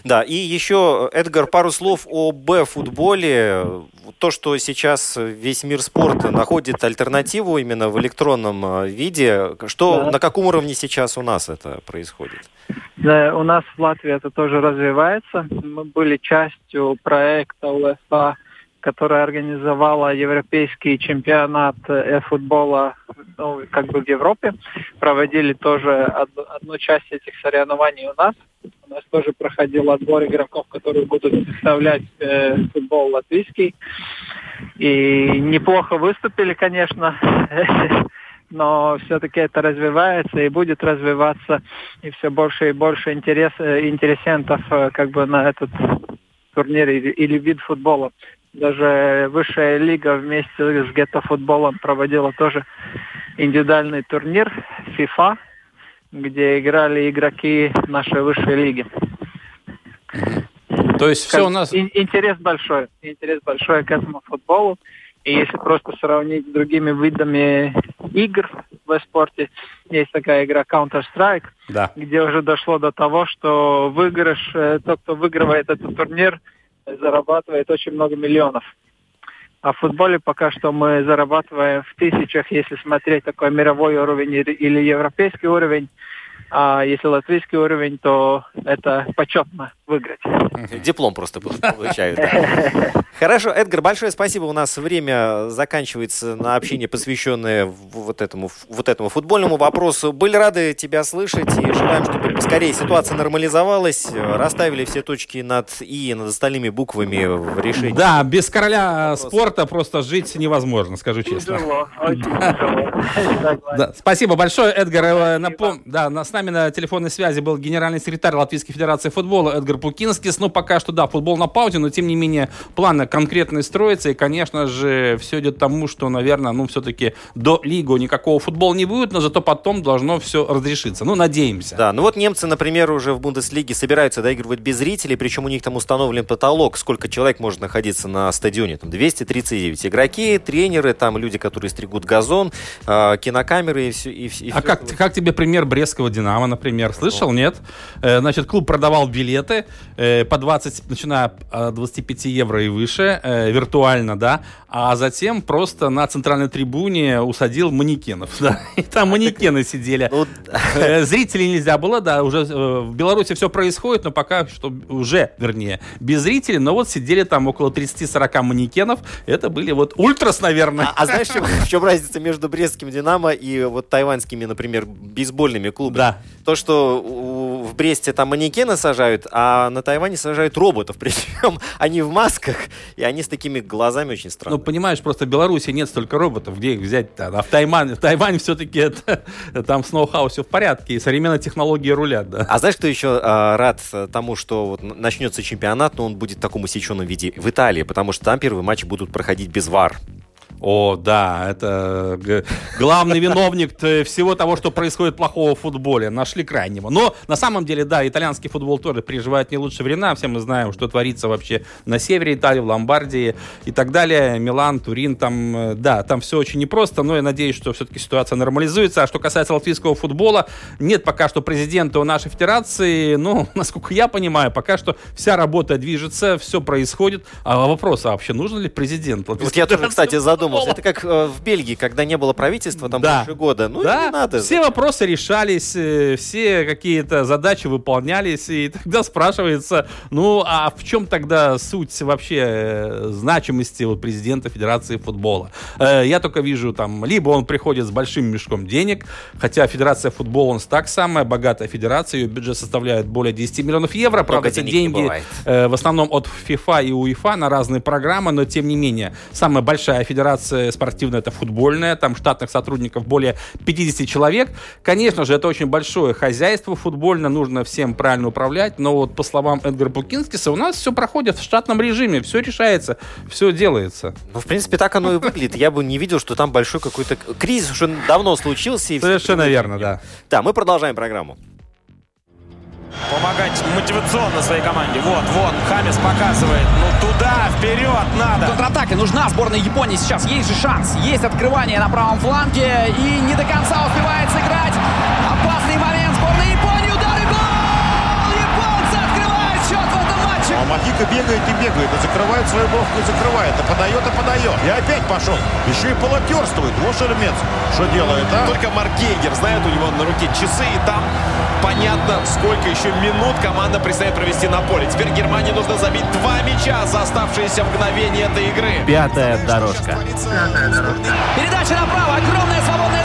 Да, и еще, Эдгар, пару слов о Б-футболе. То, что сейчас весь мир спорта находит альтернативу именно в электронном э, виде, что, да. на каком уровне сейчас у нас это происходит? Да, у нас в Латвии это тоже развивается. Мы были частью проекта УЕФА которая организовала европейский чемпионат э, футбола ну, как бы в Европе. Проводили тоже одну, одну часть этих соревнований у нас. У нас тоже проходил отбор игроков, которые будут представлять э, футбол латвийский. И неплохо выступили, конечно, но все-таки это развивается и будет развиваться, и все больше и больше интерес, э, интересентов э, как бы на этот турнир или, или вид футбола. Даже высшая лига вместе с гетто-футболом проводила тоже индивидуальный турнир FIFA, где играли игроки нашей высшей лиги. То есть все у нас... Интерес большой. Интерес большой к этому футболу. И если просто сравнить с другими видами игр в спорте, есть такая игра Counter-Strike, да. где уже дошло до того, что выигрыш, э, тот, кто выигрывает этот турнир, зарабатывает очень много миллионов. А в футболе пока что мы зарабатываем в тысячах, если смотреть такой мировой уровень или европейский уровень. А если латвийский уровень, то это почетно выиграть. Диплом просто получают. Хорошо, Эдгар, большое спасибо. У нас время заканчивается на общение, посвященное вот этому, вот этому футбольному вопросу. Были рады тебя слышать и желаем, чтобы поскорее ситуация нормализовалась, расставили все точки над «и», над остальными буквами в решении. Да, без короля спорта просто жить невозможно, скажу честно. Спасибо большое, Эдгар. Э, напом... Да, с нами на телефонной связи был генеральный секретарь Латвийской Федерации футбола Эдгар Пукинский. Ну, пока что, да, футбол на паузе, но, тем не менее, планы конкретные строятся. И, конечно же, все идет к тому, что, наверное, ну, все-таки до Лигу никакого футбола не будет, но зато потом должно все разрешиться. Ну, надеемся. Да, ну вот немцы, например, уже в Бундеслиге собираются доигрывать без зрителей, причем у них там установлен потолок, сколько человек может находиться на стадионе. Там 239 игроки, тренеры, там люди, которые стригут газон, э, кинокамеры и все. И, и а все как, как тебе пример Брестского Динамо? Динамо, например. Слышал, нет? Э, значит, клуб продавал билеты э, по 20, начиная от 25 евро и выше, э, виртуально, да, а затем просто на центральной трибуне усадил манекенов, да, и там манекены сидели. Э, Зрителей нельзя было, да, уже э, в Беларуси все происходит, но пока что уже, вернее, без зрителей, но вот сидели там около 30-40 манекенов, это были вот ультрас, наверное. А, а знаешь, в чем, в чем разница между брестским «Динамо» и вот тайваньскими, например, бейсбольными клубами? Да. То, что в Бресте там манекены сажают, а на Тайване сажают роботов. Причем они в масках, и они с такими глазами очень Ну, странные. понимаешь, просто в Беларуси нет столько роботов, где их взять-то? А в Тайване, в Тайване все-таки это, там с ноу-хау все в порядке, и современные технологии рулят, да. А знаешь, кто еще а, рад э, тому, что вот начнется чемпионат, но он будет в таком усеченном виде в Италии, потому что там первые матчи будут проходить без ВАР. О, да, это г- главный виновник т- всего того, что происходит плохого в футболе. Нашли крайнего. Но на самом деле, да, итальянский футбол тоже переживает не лучшие времена. Все мы знаем, что творится вообще на севере Италии, в Ломбардии и так далее. Милан, Турин, там, э, да, там все очень непросто, но я надеюсь, что все-таки ситуация нормализуется. А что касается латвийского футбола, нет пока что президента у нашей федерации. Ну, насколько я понимаю, пока что вся работа движется, все происходит. А вопрос, а вообще нужен ли президент? Вот я тоже, кстати, задумался. Это как э, в Бельгии, когда не было правительства там Да. больше года. Ну, да, не надо. все вопросы решались, э, все какие-то задачи выполнялись, и тогда спрашивается, ну, а в чем тогда суть вообще э, значимости вот, президента Федерации футбола? Э, Я только вижу там, либо он приходит с большим мешком денег, хотя Федерация футбола, он так самая богатая федерация, ее бюджет составляет более 10 миллионов евро, правда, не деньги э, в основном от FIFA и УЕФА на разные программы, но тем не менее, самая большая федерация спортивная это футбольная, там штатных сотрудников более 50 человек. Конечно же, это очень большое хозяйство футбольное, нужно всем правильно управлять, но вот по словам Эдгара Пукинскиса, у нас все проходит в штатном режиме, все решается, все делается. Ну, в принципе, так оно и выглядит. Я бы не видел, что там большой какой-то кризис уже давно случился. Совершенно верно, да. Да, мы продолжаем программу. Помогать мотивационно своей команде. Вот, вот, Хамис показывает. Ну туда, вперед надо. Контратака нужна сборной Японии сейчас. Есть же шанс. Есть открывание на правом фланге. И не до конца успевает сыграть. Махика бегает и бегает, и закрывает свою бровку и закрывает, и подает, и подает. И опять пошел. Еще и полотерствует. Вот Шельмец. Что делает, а? Только Марк Гейгер знает, у него на руке часы, и там понятно, сколько еще минут команда предстоит провести на поле. Теперь Германии нужно забить два мяча за оставшиеся мгновения этой игры. Пятая дорожка. Передача направо. Огромная свободная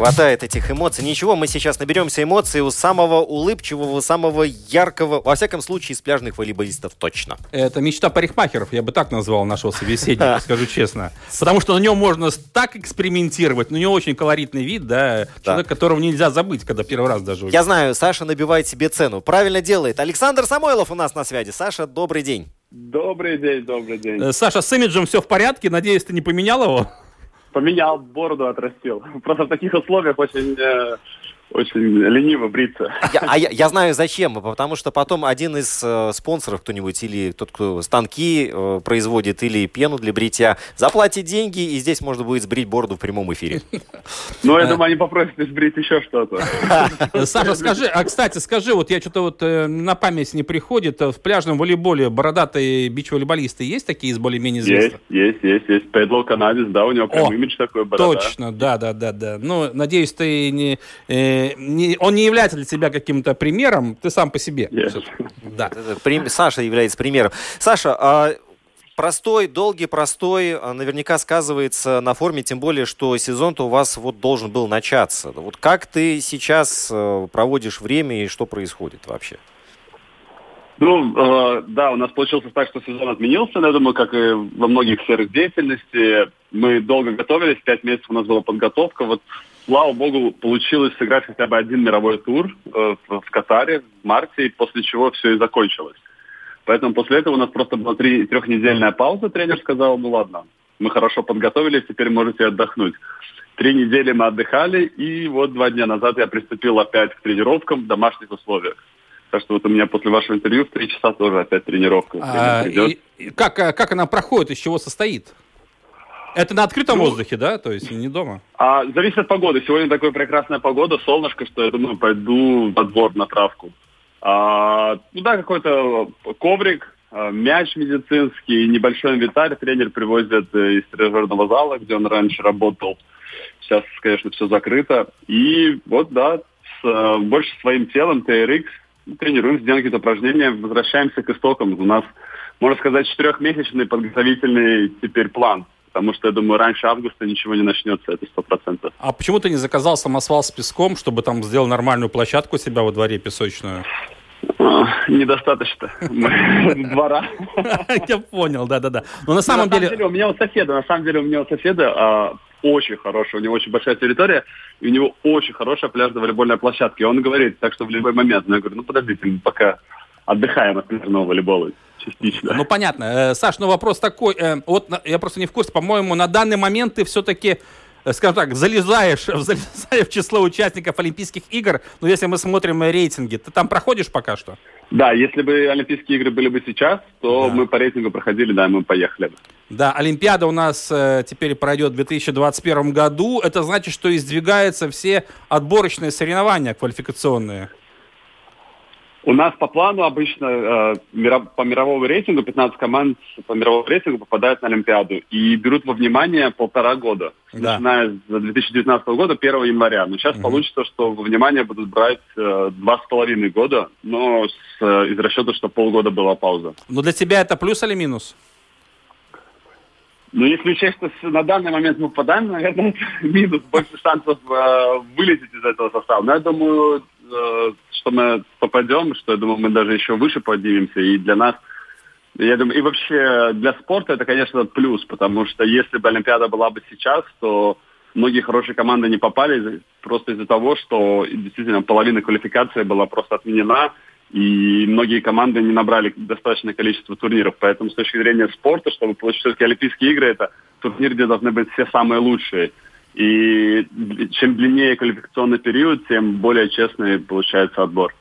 хватает этих эмоций. Ничего, мы сейчас наберемся эмоций у самого улыбчивого, самого яркого, во всяком случае, из пляжных волейболистов точно. Это мечта парикмахеров, я бы так назвал нашего собеседника, скажу честно. Потому что на нем можно так экспериментировать, но у него очень колоритный вид, да, человек, которого нельзя забыть, когда первый раз даже Я знаю, Саша набивает себе цену. Правильно делает. Александр Самойлов у нас на связи. Саша, добрый день. Добрый день, добрый день. Э, Саша, с имиджем все в порядке, надеюсь, ты не поменял его? Поменял, бороду отрастил. Просто в таких условиях очень, э, очень лениво бриться. Я- а я, я знаю зачем, потому что потом один из э, спонсоров кто-нибудь или тот, кто станки э, производит или пену для бритья, заплатит деньги, и здесь можно будет сбрить бороду в прямом эфире. Ну, я думаю, они попросят сбрить еще что-то. Э, Саша, скажи, а кстати, скажи, вот я что-то вот э, на память не приходит, э, в пляжном волейболе бородатые бич-волейболисты есть такие из более-менее Есть, известных? есть, есть, есть. Педло канадец, да, у него прям имидж такой, борода. Точно, да, да, да, да. Ну, надеюсь, ты не, э, не- он не является для тебя каким-то примером, ты сам по себе. Да. Это прим- Саша является примером. Саша, а простой, долгий, простой, а, наверняка сказывается на форме, тем более, что сезон-то у вас вот должен был начаться. Вот как ты сейчас э, проводишь время и что происходит вообще? Ну, э, да, у нас получился так, что сезон отменился, но я думаю, как и во многих сферах деятельности. Мы долго готовились, пять месяцев у нас была подготовка. Вот, слава богу, получилось сыграть хотя бы один мировой тур э, в, Катаре в марте, и после чего все и закончилось. Поэтому после этого у нас просто была три, трехнедельная пауза. Тренер сказал, ну ладно, мы хорошо подготовились, теперь можете отдохнуть. Три недели мы отдыхали, и вот два дня назад я приступил опять к тренировкам в домашних условиях. Так что вот у меня после вашего интервью в три часа тоже опять тренировка. А, и- как, а, как она проходит, из чего состоит? Это на открытом Ну, воздухе, да? То есть не дома? А, зависит от погоды. Сегодня такая прекрасная погода, солнышко, что я думаю, пойду во двор на травку. А, туда какой-то коврик, а, мяч медицинский, небольшой инвентарь. Тренер привозит э, из тренажерного зала, где он раньше работал. Сейчас, конечно, все закрыто. И вот, да, с, э, больше своим телом, TRX, тренируемся, делаем какие-то упражнения, возвращаемся к истокам. У нас, можно сказать, четырехмесячный подготовительный теперь план. Потому что, я думаю, раньше августа ничего не начнется, это сто процентов. А почему ты не заказал самосвал с песком, чтобы там сделал нормальную площадку у себя во дворе песочную? А, Недостаточно двора. Я понял, да-да-да. Но на самом деле... у меня у соседа, на самом деле у меня у соседа а, очень хорошая, у него очень большая территория, и у него очень хорошая пляжная волейбольная площадка. И он говорит, так что в любой момент, ну, я говорю, ну подождите, пока отдыхаем от пляжного волейбола частично. Ну, понятно. Э, Саш, ну вопрос такой. э, Вот я просто не в курсе. По-моему, на данный момент ты все-таки, э, скажем так, залезаешь, залезаешь в число участников Олимпийских игр. Но если мы смотрим рейтинги, ты там проходишь пока что? Да, если бы Олимпийские игры были бы сейчас, то мы по рейтингу проходили, да, мы поехали бы. Да, Олимпиада у нас э, теперь пройдет в 2021 году. Это значит, что издвигаются все отборочные соревнования квалификационные. У нас по плану обычно э, по мировому рейтингу 15 команд по мировому рейтингу попадают на Олимпиаду и берут во внимание полтора года, Да. начиная с 2019 года, 1 января. Но сейчас получится, что во внимание будут брать э, два с половиной года, но с, э, из расчета, что полгода была пауза. Но для тебя это плюс или минус? Но если учесть, что с- на данный момент мы попадаем, наверное, минус, больше шансов э, вылететь из этого состава. Но я думаю, что мы попадем, что я думаю, мы даже еще выше поднимемся. И для нас, я думаю, и вообще для спорта это, конечно, плюс, потому что если бы Олимпиада была бы сейчас, то многие хорошие команды не попали просто из-за того, что действительно половина квалификации была просто отменена, и многие команды не набрали достаточное количество турниров. Поэтому с точки зрения спорта, чтобы получить все-таки Олимпийские игры, это турнир, где должны быть все самые лучшие. И чем длиннее квалификационный период, тем более честный получается отбор.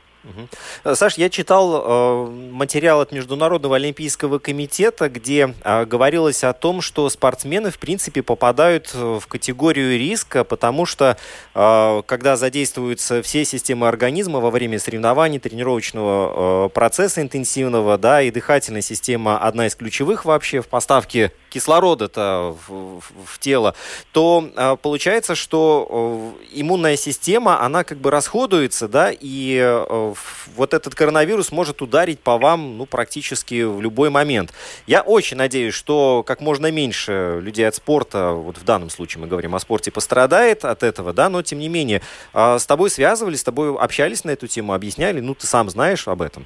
Саш, я читал э, материал от Международного олимпийского комитета, где э, говорилось о том, что спортсмены, в принципе, попадают э, в категорию риска, потому что, когда задействуются все системы организма во время соревнований, тренировочного процесса интенсивного, да, и дыхательная система одна из ключевых вообще в поставке кислорода-то в, в- в тело, то получается, что иммунная система, она как бы расходуется, да, и э, вот этот коронавирус может ударить по вам, ну, практически в любой момент. Я очень надеюсь, что как можно меньше людей от спорта, вот в данном случае мы говорим о спорте, пострадает от этого, да, но тем не менее, э, с тобой связывались, с тобой общались на эту тему, объясняли, ну, ты сам знаешь об этом.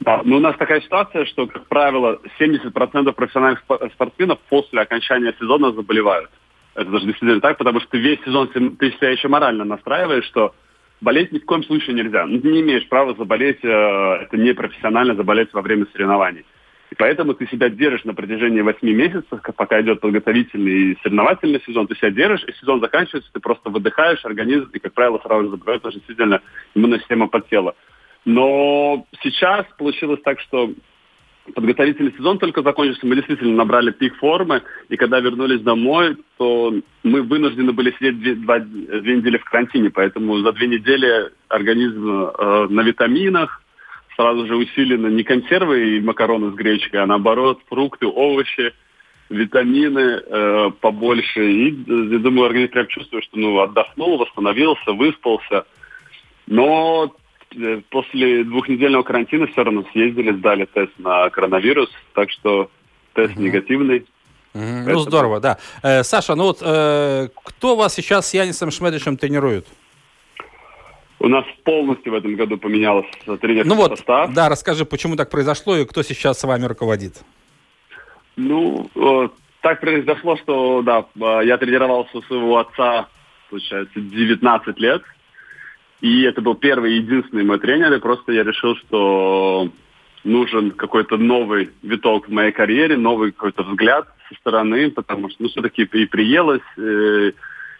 Да, ну у нас такая ситуация, что, как правило, 70% профессиональных спо- спортсменов после окончания сезона заболевают. Это даже действительно так, потому что весь сезон ты себя еще морально настраиваешь, что болеть ни в коем случае нельзя. Ну, ты не имеешь права заболеть, э, это не профессионально заболеть во время соревнований. И поэтому ты себя держишь на протяжении 8 месяцев, пока идет подготовительный и соревновательный сезон, ты себя держишь, и сезон заканчивается, ты просто выдыхаешь, организм, и, как правило, сразу же заболевает, действительно иммунная система подсела. Но сейчас получилось так, что подготовительный сезон только закончился, мы действительно набрали пик формы, и когда вернулись домой, то мы вынуждены были сидеть две, два- две недели в карантине, поэтому за две недели организм э, на витаминах, сразу же усиленно не консервы и макароны с гречкой, а наоборот фрукты, овощи, витамины э, побольше. И, э, я думаю, организм прям чувствует, что ну, отдохнул, восстановился, выспался. Но после двухнедельного карантина все равно съездили, сдали тест на коронавирус, так что тест негативный. Мгм. Ну, здорово, да. Э, Саша, ну вот э, кто вас сейчас с Янисом Шмедичем тренирует? У нас полностью в этом году поменялся тренерский Ну вот, состав. да, расскажи, почему так произошло и кто сейчас с вами руководит? Ну, э, так произошло, что, да, э, я тренировался у своего отца, получается, 19 лет. И это был первый и единственный мой тренер, и просто я решил, что нужен какой-то новый виток в моей карьере, новый какой-то взгляд со стороны, потому что, ну, все-таки и приелось, э,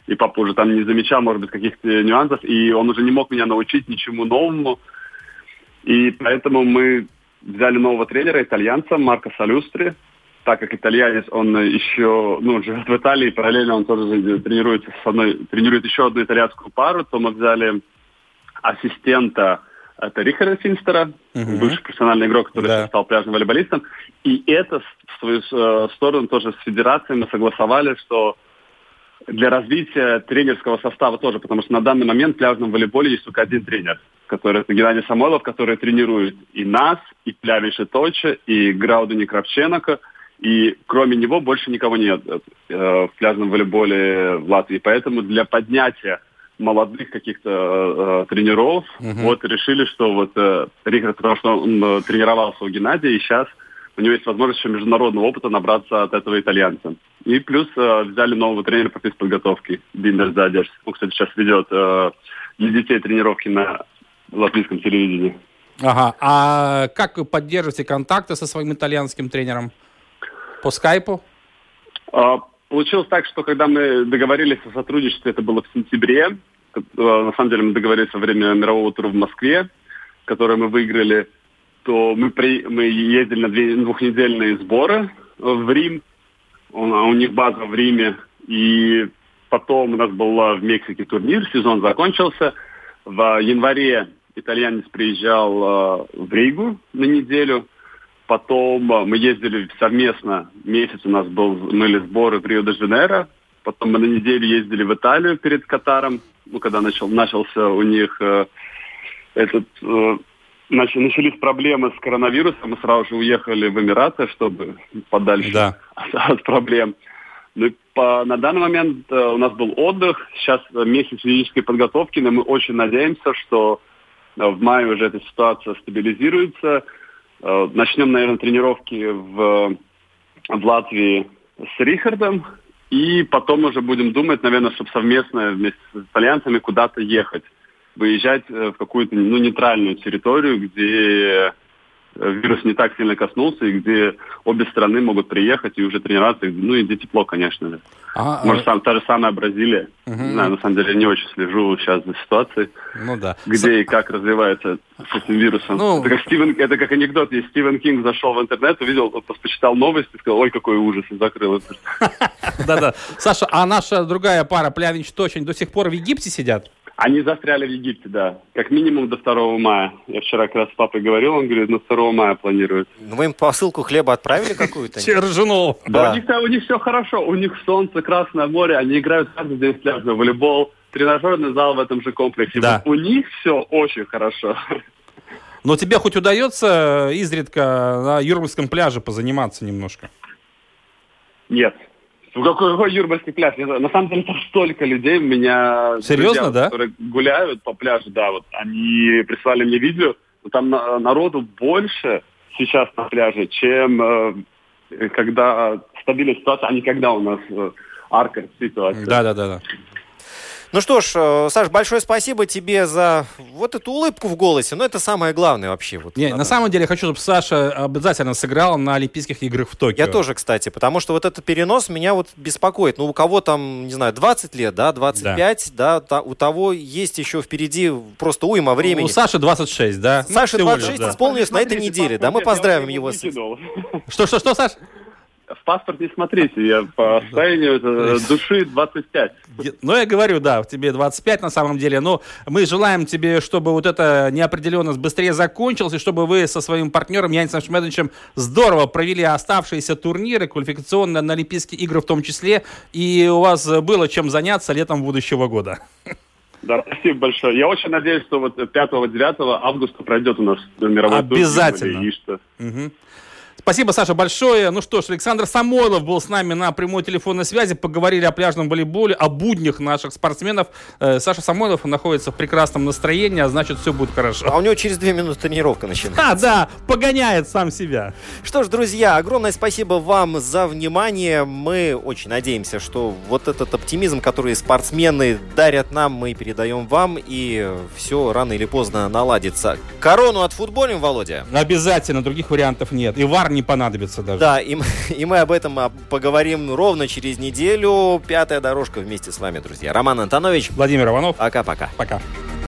и папа уже там не замечал, может быть, каких-то нюансов, и он уже не мог меня научить ничему новому. И поэтому мы взяли нового тренера, итальянца Марко Салюстри. Так как итальянец, он еще, ну, живет в Италии, параллельно он тоже тренируется с одной, тренирует еще одну итальянскую пару, то мы взяли ассистента это Рихарда Финстера, uh-huh. бывший профессиональный игрок, который да. стал пляжным волейболистом. И это, в свою э, сторону, тоже с федерацией мы согласовали, что для развития тренерского состава тоже, потому что на данный момент в пляжном волейболе есть только один тренер, который это Геннадий Самойлов, который тренирует и нас, и Плявиша Точа, и Граудени Кравченко, и кроме него больше никого нет э, в пляжном волейболе в Латвии. Поэтому для поднятия молодых каких-то э, тренеров, uh-huh. вот решили, что вот э, Рихард, потому что он э, тренировался у Геннадия, и сейчас у него есть возможность еще международного опыта набраться от этого итальянца. И плюс э, взяли нового тренера по физподготовке, Биндер Задерс. Он, кстати, сейчас ведет э, для детей тренировки на латвийском телевидении. Ага. А как вы поддерживаете контакты со своим итальянским тренером? По скайпу? А, Получилось так, что когда мы договорились о сотрудничестве, это было в сентябре. Э, на самом деле мы договорились во время мирового тура в Москве, который мы выиграли. То мы, при, мы ездили на две, двухнедельные сборы в Рим. У, у них база в Риме. И потом у нас был в Мексике турнир, сезон закончился. В январе итальянец приезжал э, в Ригу на неделю. Потом э, мы ездили совместно, месяц у нас был, были сборы в Рио-де-Жанейро. Потом мы на неделю ездили в Италию перед Катаром, ну, когда начал, начался у них э, этот... Э, начали, начались проблемы с коронавирусом, мы сразу же уехали в Эмираты, чтобы подальше да. от, от проблем. Ну по, на данный момент э, у нас был отдых, сейчас э, месяц физической подготовки, но мы очень надеемся, что э, в мае уже эта ситуация стабилизируется, начнем, наверное, тренировки в, в Латвии с Рихардом. И потом уже будем думать, наверное, чтобы совместно вместе с итальянцами куда-то ехать. Выезжать э, в какую-то ну, нейтральную территорию, где Э, вирус не так сильно коснулся, и где обе страны могут приехать и уже тренироваться. Ну и где тепло, конечно же. А, Может, а... сам, та же самая Бразилия. Угу. Не знаю, на самом деле не очень слежу сейчас за ситуацией. Ну да. Где С... и как развивается с этим вирусом. Ну... Это, как Стивен, это как анекдот. Есть Стивен Кинг зашел в интернет, увидел, почитал новости, сказал, ой, какой ужас, и закрыл это. Да-да. Саша, а наша другая пара, Плявич Точень, до сих пор в Египте сидят? Они застряли в Египте, да. Как минимум до 2 мая. Я вчера как раз с папой говорил, он говорит, на 2 мая планируют. Ну, вы им посылку хлеба отправили какую-то? Чержунов. Да. У них, у них все хорошо. У них солнце, Красное море. Они играют каждый день в пляжный волейбол. Тренажерный зал в этом же комплексе. Да. у них все очень хорошо. Но тебе хоть удается изредка на Юрмальском пляже позаниматься немножко? Нет. Ну какой, какой Юрмальский пляж? На самом деле там столько людей, у меня... Серьезно, друзья, да? Которые гуляют по пляжу, да, вот они прислали мне видео, там народу больше сейчас на пляже, чем э, когда стабильная ситуация, а не когда у нас э, арка ситуация. Да, да, да, да. Ну что ж, э, Саш, большое спасибо тебе за вот эту улыбку в голосе. Но ну, это самое главное вообще. Вот, Не, на самом деле я хочу, чтобы Саша обязательно сыграл на Олимпийских играх в Токио. Я тоже, кстати, потому что вот этот перенос меня вот беспокоит. Ну, у кого там, не знаю, 20 лет, да, 25, да, да у того есть еще впереди просто уйма времени. У Саши 26, да? Саша 26 ну, исполнилось на этой неделе, да, мы поздравим его. Что, что, что, Саш? В паспорт не смотрите, я по состоянию души 25. Ну, я говорю, да, тебе 25 на самом деле, но мы желаем тебе, чтобы вот эта неопределенность быстрее закончилась, и чтобы вы со своим партнером Янисом Шмедовичем здорово провели оставшиеся турниры, квалификационные на Олимпийские игры в том числе, и у вас было чем заняться летом будущего года. Да, спасибо большое. Я очень надеюсь, что вот 5-9 августа пройдет у нас мировой Обязательно. тур. Обязательно. Угу. Спасибо, Саша, большое. Ну что ж, Александр Самойлов был с нами на прямой телефонной связи. Поговорили о пляжном волейболе, о буднях наших спортсменов. Э, Саша Самойлов находится в прекрасном настроении, а значит, все будет хорошо. А у него через две минуты тренировка начинается. А, да, погоняет сам себя. Что ж, друзья, огромное спасибо вам за внимание. Мы очень надеемся, что вот этот оптимизм, который спортсмены дарят нам, мы передаем вам, и все рано или поздно наладится. Корону от футболем, Володя? Обязательно, других вариантов нет. И вар не понадобится даже. Да, и, и мы об этом а, поговорим ровно через неделю. Пятая дорожка вместе с вами, друзья. Роман Антонович. Владимир Иванов. Пока-пока. Пока. -пока. Пока.